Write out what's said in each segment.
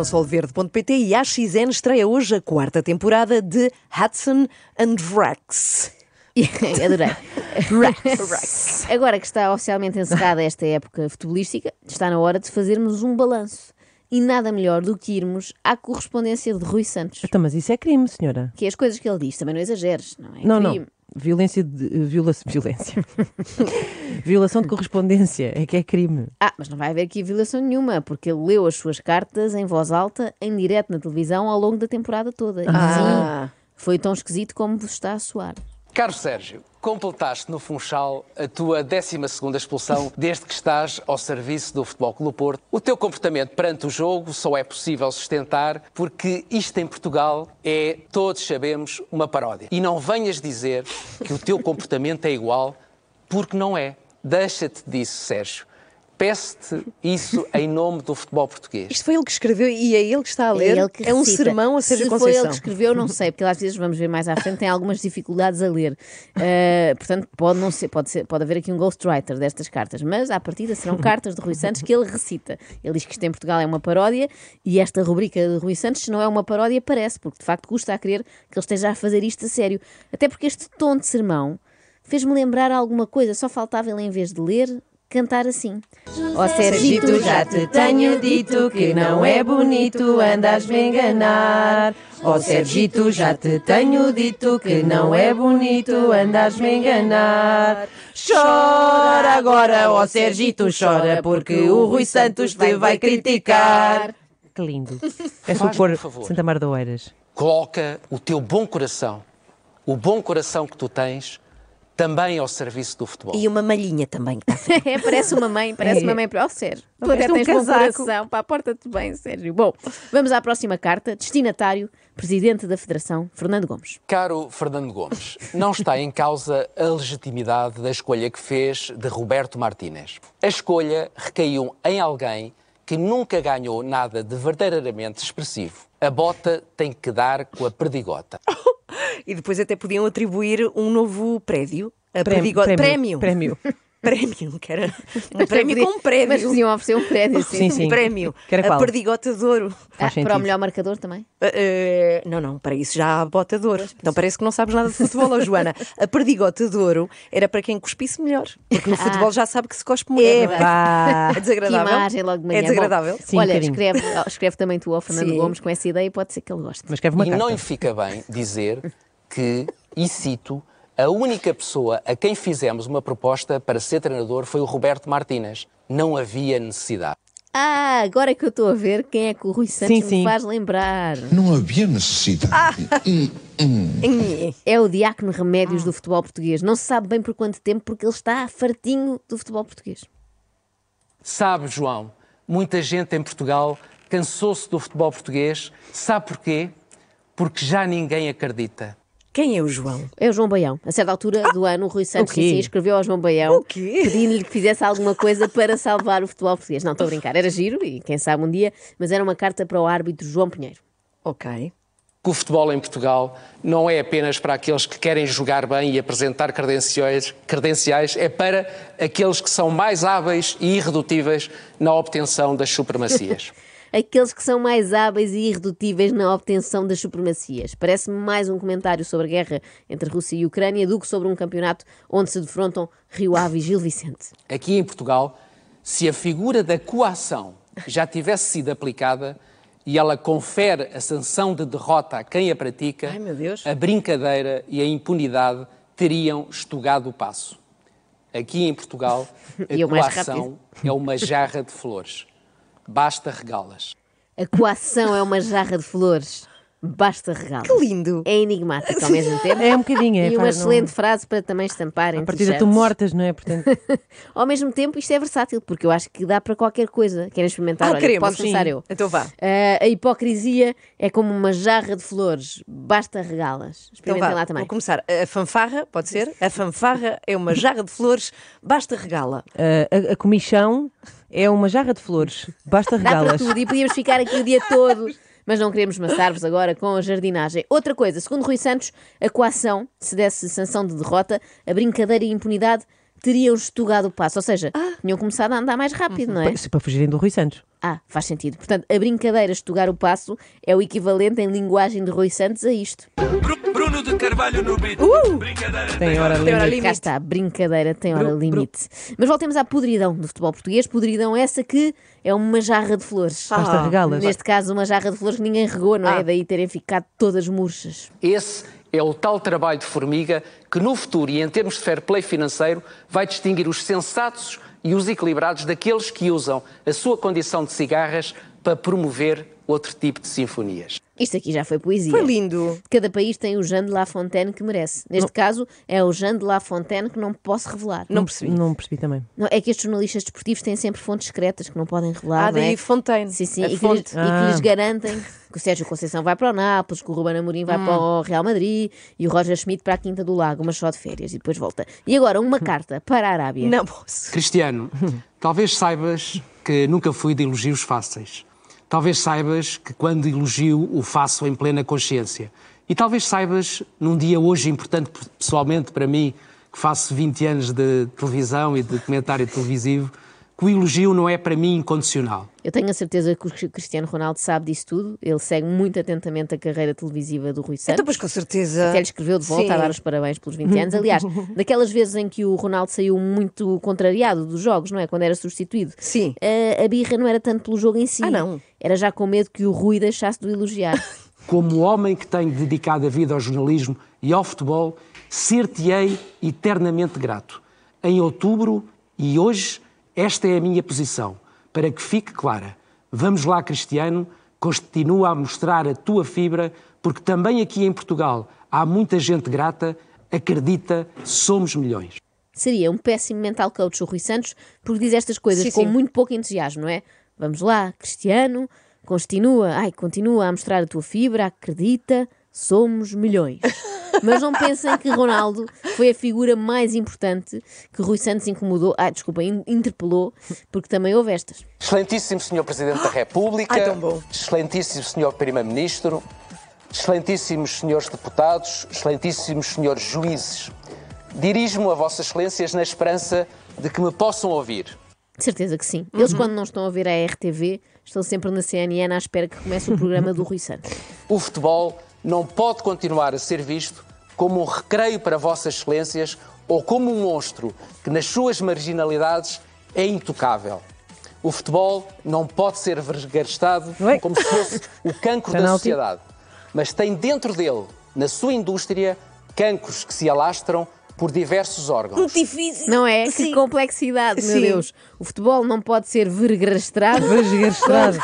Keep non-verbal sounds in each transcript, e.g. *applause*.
com solverde.pt e a XN estreia hoje a quarta temporada de Hudson and Rex. *laughs* Adorei. Rex. Agora que está oficialmente encerrada esta época futebolística, está na hora de fazermos um balanço. E nada melhor do que irmos à correspondência de Rui Santos. Então, mas isso é crime, senhora. Que é as coisas que ele diz, também não exageres, não é? Não, crime. não. Violência de. Viola, violência. *laughs* Violação de correspondência. É que é crime. Ah, mas não vai haver aqui violação nenhuma, porque ele leu as suas cartas em voz alta, em direto na televisão, ao longo da temporada toda. E Ah. sim, foi tão esquisito como vos está a soar. Caro Sérgio, completaste no Funchal a tua 12ª expulsão desde que estás ao serviço do Futebol Clube do Porto. O teu comportamento perante o jogo só é possível sustentar porque isto em Portugal é, todos sabemos, uma paródia. E não venhas dizer que o teu comportamento é igual, porque não é. Deixa-te disso, Sérgio. Peço-te isso em nome do futebol português. Isto foi ele que escreveu e é ele que está a ler. ele que um sermão a Sérgio Se foi ele Conceição. que escreveu, não sei, porque às vezes vamos ver mais à frente, tem algumas dificuldades a ler. Uh, portanto, pode, não ser, pode, ser, pode haver aqui um ghostwriter destas cartas, mas à partida serão cartas de Rui Santos que ele recita. Ele diz que isto em Portugal é uma paródia e esta rubrica de Rui Santos, se não é uma paródia, parece, porque de facto custa a crer que ele esteja a fazer isto a sério. Até porque este tom de sermão fez-me lembrar alguma coisa, só faltava ele, em vez de ler, cantar assim. Ó Sergito, já te tenho dito que não é bonito andas-me enganar. Ó Sergito, já te tenho dito que não é bonito andares-me enganar. Chora agora, ó Sergito, chora, porque o Rui Santos te vai criticar. Que lindo. *laughs* É pôr favor. Santa Mar de Oeiras. Coloca o teu bom coração, o bom coração que tu tens, também ao serviço do futebol. E uma malhinha também que está a *laughs* É, parece uma mãe, parece É. uma mãe para o Sérgio. *laughs* Tu até um tens bom casaco. coração, pá, porta-te bem, Sérgio. Bom, vamos à próxima carta. Destinatário, Presidente da Federação, Fernando Gomes. Caro Fernando Gomes, não está em causa a legitimidade da escolha que fez de Roberto Martínez. A escolha recaiu em alguém que nunca ganhou nada de verdadeiramente expressivo. A bota tem que dar com a perdigota. *laughs* E depois até podiam atribuir um novo prédio. A Prémio, Perdigo- prémio, prémio. prémio. *laughs* Prémio, que era *laughs* um prémio Podia- com um prémio. Mas podiam oferecer um prédio, sim. Sim, sim. Prémio. Que era a qual? Perdigota de Ouro. Ah, para o melhor marcador também. Uh, uh, não, não, para isso já há bota de ouro. Então parece que não sabes nada de futebol, ó, *laughs* Joana. A perdigota de ouro era para quem cuspisse melhor. Porque no futebol já sabe que se cospe mulher. é? Epá. *laughs* É desagradável. Que imagem logo de manhã. É desagradável. Bom, Sim, um olha, bocadinho. escreve, escreve também tu ao Fernando Sim. Gomes com essa ideia e pode ser que ele goste. Mas escreve uma e carta. não lhe fica bem dizer que, e cito, a única pessoa a quem fizemos uma proposta para ser treinador foi o Roberto Martínez. Não havia necessidade. Ah, agora é que eu estou a ver quem é que o Rui Santos Sim, me sim. faz lembrar. Não havia necessidade. Nhê. É o diácono Remédios do futebol português. Não se sabe bem por quanto tempo, porque ele está fartinho do futebol português. Sabe, João, muita gente em Portugal cansou-se do futebol português. Sabe porquê? Porque já ninguém acredita. Quem é o João? É o João Baião. A certa altura do ano, o Rui Santos o quê? sim, sim, escreveu ao João Baião pedindo-lhe que fizesse alguma coisa para salvar o futebol português. Não, estou a brincar. Era giro e quem sabe um dia, mas era uma carta para o árbitro João Pinheiro. Ok. Que o futebol em Portugal não é apenas para aqueles que querem jogar bem e apresentar credenciais, credenciais é para aqueles que são mais hábeis e irredutíveis na obtenção das supremacias. *laughs* Aqueles que são mais hábeis e irredutíveis na obtenção das supremacias. Parece-me mais um comentário sobre a guerra entre Rússia e Ucrânia do que sobre um campeonato onde se defrontam Rio Ave e Gil Vicente. Aqui em Portugal, se a figura da coação já tivesse sido aplicada e ela confere a sanção de derrota a quem a pratica, Ai, meu Deus. a brincadeira e a impunidade teriam estugado o passo. Aqui em Portugal, *laughs* a coação é uma jarra de flores. Basta regá-las. A coação é uma jarra de flores. Basta regalo. Que lindo. É enigmático ao mesmo tempo. É um bocadinho, é, E uma faz- não- excelente frase para também estampar em A partida t-shirts. tu mortas, não é? Portanto, *laughs* Ao mesmo tempo, isto é versátil, porque eu acho que dá para qualquer coisa. Querem experimentar? Ah, Olha, queremos, posso começar eu. Então vá. Ah, a hipocrisia é como uma jarra de flores. Basta regá-las. Então Experimentem vá, lá também. vou começar. A fanfarra, pode ser? A fanfarra é uma jarra de flores, basta regala. a, a, a comichão é uma jarra de flores. Basta Dá para regá-las. tudo e podíamos ficar aqui o dia todo. Mas não queremos maçar-vos agora com a jardinagem. Outra coisa, segundo Rui Santos, a coação, se desse sanção de derrota, a brincadeira e a impunidade teriam estugado o passo. Ou seja, tinham começado a andar mais rápido, não é? Para, para fugirem do Rui Santos. Ah, faz sentido. Portanto, a brincadeira estugar o passo é o equivalente em linguagem de Rui Santos a isto. Bruno de Carvalho no beat. Brincadeira. Tem hora limite. Cá está, brincadeira tem hora limite. Mas voltemos à podridão do futebol português. Podridão essa que é uma jarra de flores. Basta regá-las. Neste caso, uma jarra de flores que ninguém regou, não é? Ah. Daí terem ficado todas murchas. Esse é o tal trabalho de formiga que no futuro e em termos de fair play financeiro vai distinguir os sensatos e os equilibrados daqueles que usam a sua condição de cigarras para promover outro tipo de sinfonias. Isto aqui já foi poesia. Foi lindo. Cada país tem o Jean de La Fontaine que merece. Neste caso, é o Jean de La Fontaine que não posso revelar. Não percebi. Não percebi também. Não, é que estes jornalistas desportivos têm sempre fontes secretas que não podem revelar. Ah, não é? daí Fontaine. Sim, sim, A e que, lhes, e que lhes Ah. garantem que o Sérgio Conceição vai para o Nápoles, que o Ruben Amorim vai para o Real Madrid e o Roger Schmidt para a Quinta do Lago, mas só de férias e depois volta. E agora, uma carta para a Arábia. Não posso. Cristiano, *laughs* talvez saibas que nunca fui de elogios fáceis. Talvez saibas que quando elogio o faço em plena consciência. E talvez saibas, num dia hoje importante pessoalmente para mim, que faço 20 anos de televisão e de comentário televisivo, que o elogio não é para mim incondicional. Eu tenho a certeza que o Cristiano Ronaldo sabe disso tudo. Ele segue muito atentamente a carreira televisiva do Rui Santos. Então, pois com certeza. Até lhe escreveu de volta Sim. a dar os parabéns pelos 20 anos. Aliás, *laughs* daquelas vezes em que o Ronaldo saiu muito contrariado dos jogos, não é? Quando era substituído. Sim. A, a birra não era tanto pelo jogo em si. Ah, não. Era já com medo que o Rui deixasse de o elogiar. *laughs* Como homem que tenho dedicado a vida ao jornalismo e ao futebol, ser-te-ei eternamente grato. Em outubro e hoje, esta é a minha posição. Para que fique clara. Vamos lá, Cristiano, continua a mostrar a tua fibra, porque também aqui em Portugal há muita gente grata. Acredita, somos milhões. Seria um péssimo mental coach o Rui Santos, porque diz estas coisas Sim, com sim. muito pouco entusiasmo, não é? Vamos lá, Cristiano, continua, ai, continua a mostrar a tua fibra, acredita, somos milhões. Mas não pensem que Ronaldo foi a figura mais importante que Rui Santos incomodou, ah, desculpa, in- interpelou, porque também houve estas. Excelentíssimo Senhor Presidente da República, Ai, tão bom. Excelentíssimo Senhor Primeiro-Ministro, Excelentíssimos Senhores Deputados, Excelentíssimos Senhores Juízes, dirijo-me a Vossas Excelências na esperança de que me possam ouvir. De certeza que sim. Uhum. Eles, quando não estão a ver a RTV, estão sempre na CNN à espera que comece o programa do Rui Santos. O futebol não pode continuar a ser visto como um recreio para Vossas Excelências ou como um monstro que, nas suas marginalidades, é intocável. O futebol não pode ser vergastado como se fosse o cancro da sociedade, mas tem dentro dele, na sua indústria, cancros que se alastram por diversos órgãos. Difícil. Não é? Que Sim. complexidade, meu Sim. Deus. O futebol não pode ser vergrastrado Vergastrado.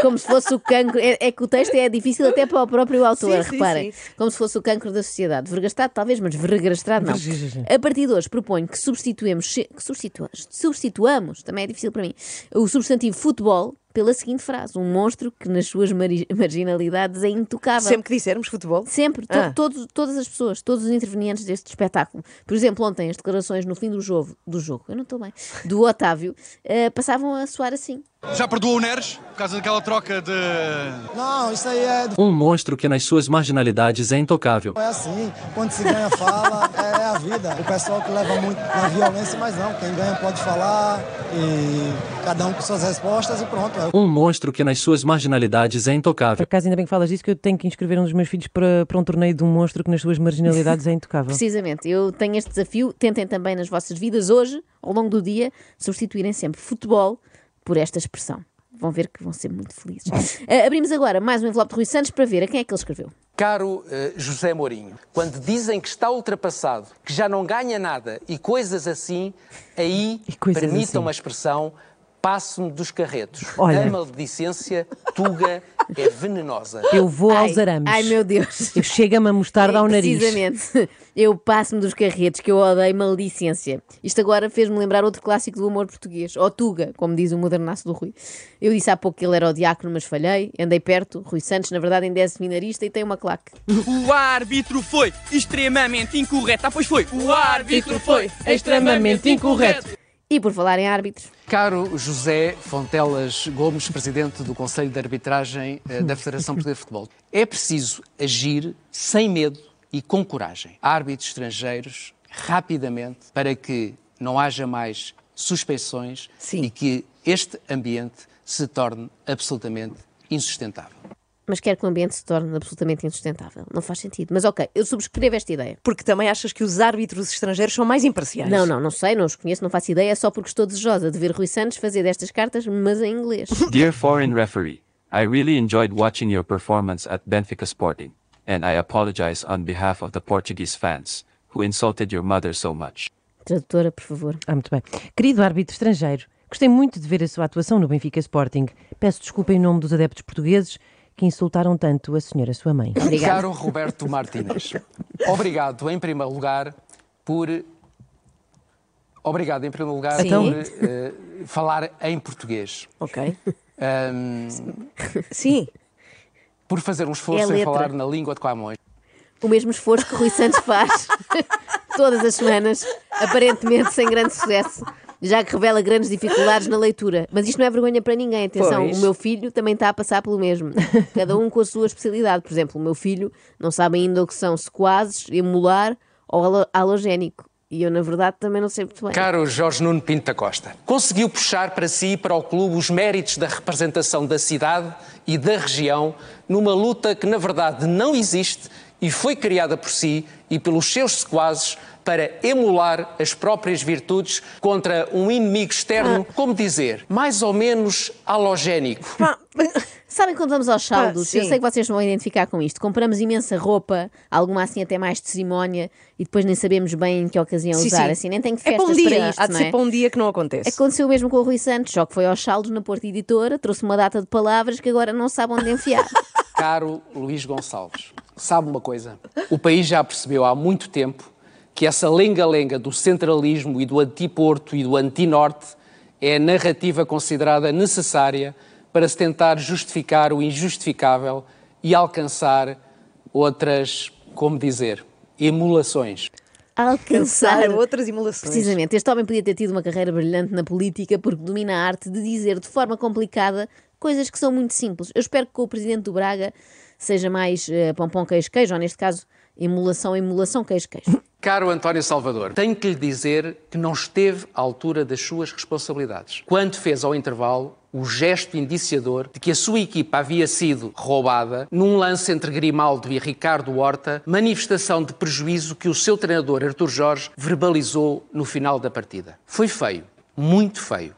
Como se fosse o cancro. É, é que o texto é difícil até para o próprio autor, Sim, sim, reparem. sim. Como se fosse o cancro da sociedade. Vergastado, talvez, mas vergrastrado não. Vergastrado. A partir de hoje, proponho que substituamos, que substitua- substituamos, também é difícil para mim, o substantivo futebol pela seguinte frase: um monstro que nas suas *laughs* marginalidades é intocável. Sempre que dissermos futebol. Sempre, to- Ah. todos, todas as pessoas, todos os intervenientes deste espetáculo. Por exemplo, ontem as declarações no fim do jogo, do jogo, eu não estou bem, do Otávio, eh, passavam a soar assim. Já perdoou o Neres por causa daquela troca de. Não, isso aí é, Um monstro que nas suas marginalidades é intocável. é assim. Quando se ganha, fala, é a vida. O pessoal que leva muito na violência, mas não. Quem ganha pode falar e cada um com suas respostas e pronto. É Um monstro que nas suas marginalidades é Por intocável. acaso, ainda bem que falas disso, que eu tenho que inscrever um dos meus filhos para, para um torneio de um monstro que nas suas marginalidades é intocável. *laughs* Precisamente, eu tenho este desafio. Tentem também nas vossas vidas hoje, ao longo do dia, substituírem sempre futebol por esta expressão. Vão ver que vão ser muito felizes. *laughs* Eh, abrimos agora mais um envelope de Rui Santos para ver a quem é que ele escreveu. Caro eh, José Mourinho, quando dizem que está ultrapassado, que já não ganha nada e coisas assim, aí E coisas permitam assim. uma expressão, passo-me dos carretos. Olha. A maledicência tuga é venenosa. Eu vou aos ai, arames. Ai meu Deus! Eu chego-me a mostarda ao nariz. Precisamente. Eu passo-me dos carretes, que eu odeio maledicência. Isto agora fez-me lembrar outro clássico do humor português. Ó Tuga, como diz o modernaço do Rui. Eu disse há pouco que ele era o diácono, mas falhei. Andei perto. Rui Santos, na verdade, ainda é seminarista e tem uma claque. O árbitro foi extremamente incorreto. Ah, pois foi. O árbitro foi extremamente incorreto. E por falar em árbitros, Caro José Fontelas Gomes, presidente do Conselho de Arbitragem eh, da Federação Portuguesa de Futebol, é preciso agir sem medo e com coragem. Árbitros estrangeiros, rapidamente, para que não haja mais suspeições e que este ambiente se torne absolutamente insustentável. Mas quer que o ambiente se torne absolutamente insustentável. Não faz sentido. Mas ok, eu subscrevo esta ideia. Porque também achas que os árbitros estrangeiros são mais imparciais? Não, não, não sei, não os conheço, não faço ideia, é só porque estou desejosa de ver Rui Santos fazer destas cartas, mas em inglês. *laughs* *laughs* Dear foreign referee, I really enjoyed watching your performance at Benfica Sporting, and I apologize on behalf of the Portuguese fans who insulted your mother so much. Tradutora, por favor. Ah, muito bem. Querido árbitro estrangeiro, gostei muito de ver a sua atuação no Benfica Sporting. Peço desculpa em nome dos adeptos portugueses que insultaram tanto a senhora sua mãe. Caro Roberto Martínez, obrigado em primeiro lugar por. Obrigado em primeiro lugar Sim. por eh, falar em português. Ok. Ahm, Sim. por fazer um É esforço a em falar na língua de Camões. O mesmo esforço que Rui Santos faz *laughs* todas as semanas, aparentemente sem grande sucesso. Já que revela grandes dificuldades na leitura. Mas isto não é vergonha para ninguém. Atenção, Pois. o meu filho também está a passar pelo mesmo. *laughs* Cada um com a sua especialidade. Por exemplo, o meu filho não sabe ainda o que são sequazes, emular ou halo- halogénico. E eu, na verdade, também não sei muito bem. Caro Jorge Nuno Pinto da Costa, conseguiu puxar para si e para o clube os méritos da representação da cidade e da região numa luta que, na verdade, não existe e foi criada por si e pelos seus sequazes para emular as próprias virtudes contra um inimigo externo, como dizer, mais ou menos halogénico. *laughs* Sabem quando vamos aos saldos? sim. eu sei que vocês vão identificar com isto. Compramos imensa roupa, alguma assim até mais de cerimónia, e depois nem sabemos bem em que ocasião Sim, usar. sim. Assim, nem tem É festas para um dia. para isto, Há de não ser é? para um dia que não acontece. Aconteceu o mesmo com o Rui Santos, só que foi aos saldos na Porta Editora, trouxe uma data de palavras que agora não sabe onde enfiar. *laughs* Caro Luís Gonçalves, sabe uma coisa? O país já percebeu há muito tempo que essa lenga-lenga do centralismo e do anti-Porto e do anti-Norte é a narrativa considerada necessária para se tentar justificar o injustificável e alcançar outras, como dizer, emulações. Alcançar Alcançar outras emulações. Precisamente, este homem podia ter tido uma carreira brilhante na política porque domina a arte de dizer de forma complicada coisas que são muito simples. Eu espero que o presidente do Braga seja mais eh, pompom queijo-queijo, ou neste caso, emulação, emulação queijo-queijo. *coughs* Caro António Salvador, tenho que lhe dizer que não esteve à altura das suas responsabilidades. Quando fez ao intervalo o gesto indiciador de que a sua equipa havia sido roubada num lance entre Grimaldo e Ricardo Horta, manifestação de prejuízo que o seu treinador Artur Jorge verbalizou no final da partida. Foi feio, muito feio.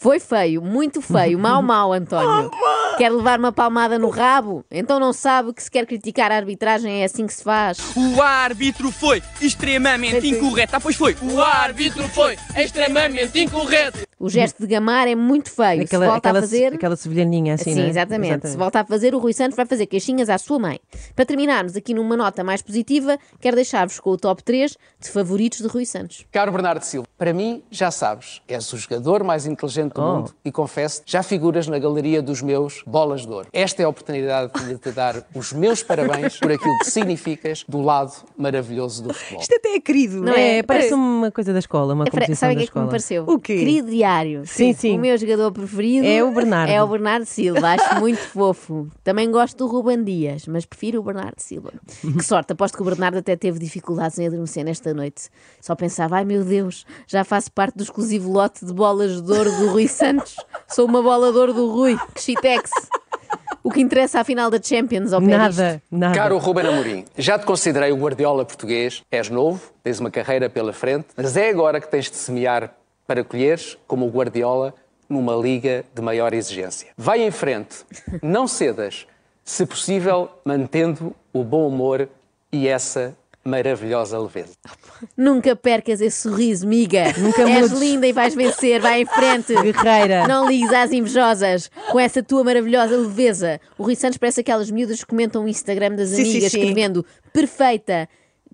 Foi feio, muito feio, *laughs* mau, mau, António. Quer levar uma palmada no rabo? Então não sabe que se quer criticar a arbitragem é assim que se faz. O árbitro foi extremamente incorreto. Ah, pois foi. O árbitro foi extremamente incorreto. O gesto de gamar é muito feio. Aquela, se volta aquela, a fazer. aquela sevilhaninha assim, Sim, não é? exatamente. Se volta a fazer, o Rui Santos vai fazer queixinhas à sua mãe. Para terminarmos aqui numa nota mais positiva, quero deixar-vos com o top 3 de favoritos de Rui Santos. Caro Bernardo Silva, para mim, já sabes, és o jogador mais inteligente do Oh. mundo e confesso, já figuras na galeria dos meus bolas de ouro. Esta é a oportunidade de te dar os meus parabéns por aquilo que significas do lado maravilhoso do futebol. Isto até é querido. Não É, é? parece uma coisa da escola, uma É fra- composição Sabe o da que é que me escola. pareceu? O quê? Querido diário. Sim, sim. O meu jogador preferido É o Bernardo. É o Bernardo Silva. Acho muito *laughs* fofo. Também gosto do Ruben Dias, mas prefiro o Bernardo Silva. Que sorte, aposto que o Bernardo até teve dificuldades em adormecer nesta noite. Só pensava, ai meu Deus, já faço parte do exclusivo lote de bolas de ouro do Rui Santos. Sou uma bola de ouro do Rui. Que chitex. O que interessa à final da Champions, ao. Nada, nada. Caro Ruben Amorim, já te considerei o Guardiola português. És novo, tens uma carreira pela frente, mas é agora que tens de semear para colheres, como o Guardiola, numa liga de maior exigência. Vai em frente, não cedas, se possível, mantendo o bom humor e essa maravilhosa leveza. Nunca percas esse sorriso, miga. Nunca És mudes. linda e vais vencer. Vai em frente. Guerreira. Não ligues às invejosas com essa tua maravilhosa leveza. O Rui Santos parece aquelas miúdas que comentam o Instagram das Sim, sim, amigas sim. escrevendo perfeita,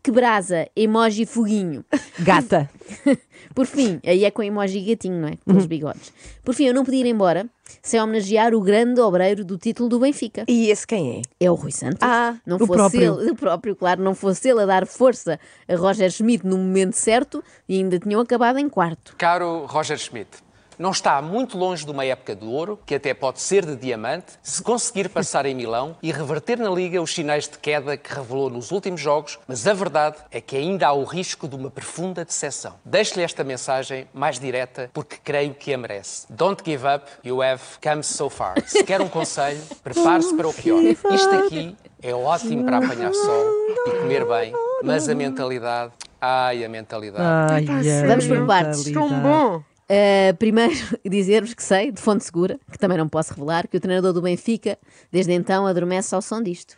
que brasa, emoji foguinho. Gata. *laughs* Por fim, aí é com emoji gatinho, não é? Com os bigodes. Por fim, eu não podia ir embora sem homenagear o grande obreiro do título do Benfica. E esse quem é? É o Rui Santos. Ah, não o fosse próprio. ele, o próprio, claro, não fosse ele a dar força a Roger Schmidt no momento certo e ainda tinham acabado em quarto. Caro Roger Schmidt, não está muito longe de uma época de ouro, que até pode ser de diamante, se conseguir passar em Milão e reverter na Liga os sinais de queda que revelou nos últimos jogos, mas a verdade é que ainda há o risco de uma profunda decepção. Deixo-lhe esta mensagem mais direta porque creio que a merece. Don't give up, you have come so far. Se quer um conselho, prepare-se para o pior. Isto aqui é ótimo para apanhar sol e comer bem, mas a mentalidade, ai, a mentalidade. Ai, a Vamos por partes. mentalidade. bom. Uh, primeiro, *laughs* dizer-vos que sei, de fonte segura, que também não posso revelar, que o treinador do Benfica, desde então, adormece ao som disto.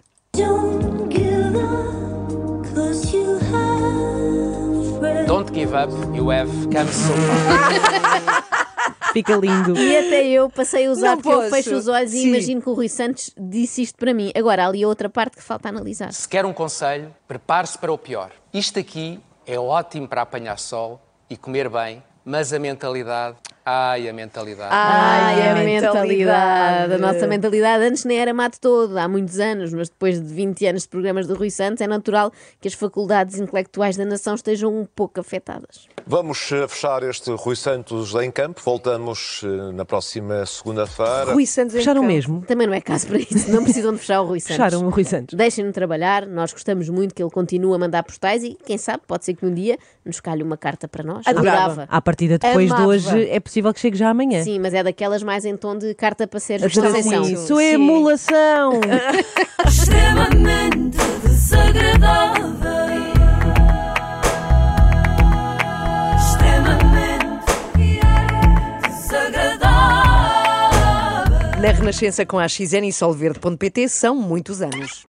Don't give up, you have come so far. *laughs* Fica lindo. E até eu passei a usar, Não porque eu fecho os olhos e Sim. imagino que o Rui Santos disse isto para mim. Agora, há ali outra parte que falta analisar. Se quer um conselho, prepare-se para o pior. Isto aqui é ótimo para apanhar sol e comer bem, mas a mentalidade, ai, a mentalidade. Ai, a a mentalidade. mentalidade. A nossa mentalidade antes nem era mate todo, há muitos anos, mas depois de 20 anos de programas do Rui Santos, é natural que as faculdades intelectuais da nação estejam um pouco afetadas. Vamos eh, fechar este Rui Santos em campo. Voltamos eh, na próxima segunda-feira. Rui Santos em Fecharam campo. mesmo. Também não é caso para isso, não precisam de fechar o Rui Santos. Fecharam o Rui Santos. Deixem-no trabalhar, nós gostamos muito que ele continue a mandar postais e, quem sabe, pode ser que um dia nos calhe uma carta para nós. Adorava. À partida, depois Amava. de hoje, é possível que chegue já amanhã. Sim, mas é daquelas mais em tom de carta para Adorava Conceição. Isso é emulação. *laughs* extremamente desagradável. Extremamente desagradável. Na Renascença com a XN e solverde.pt são muitos anos.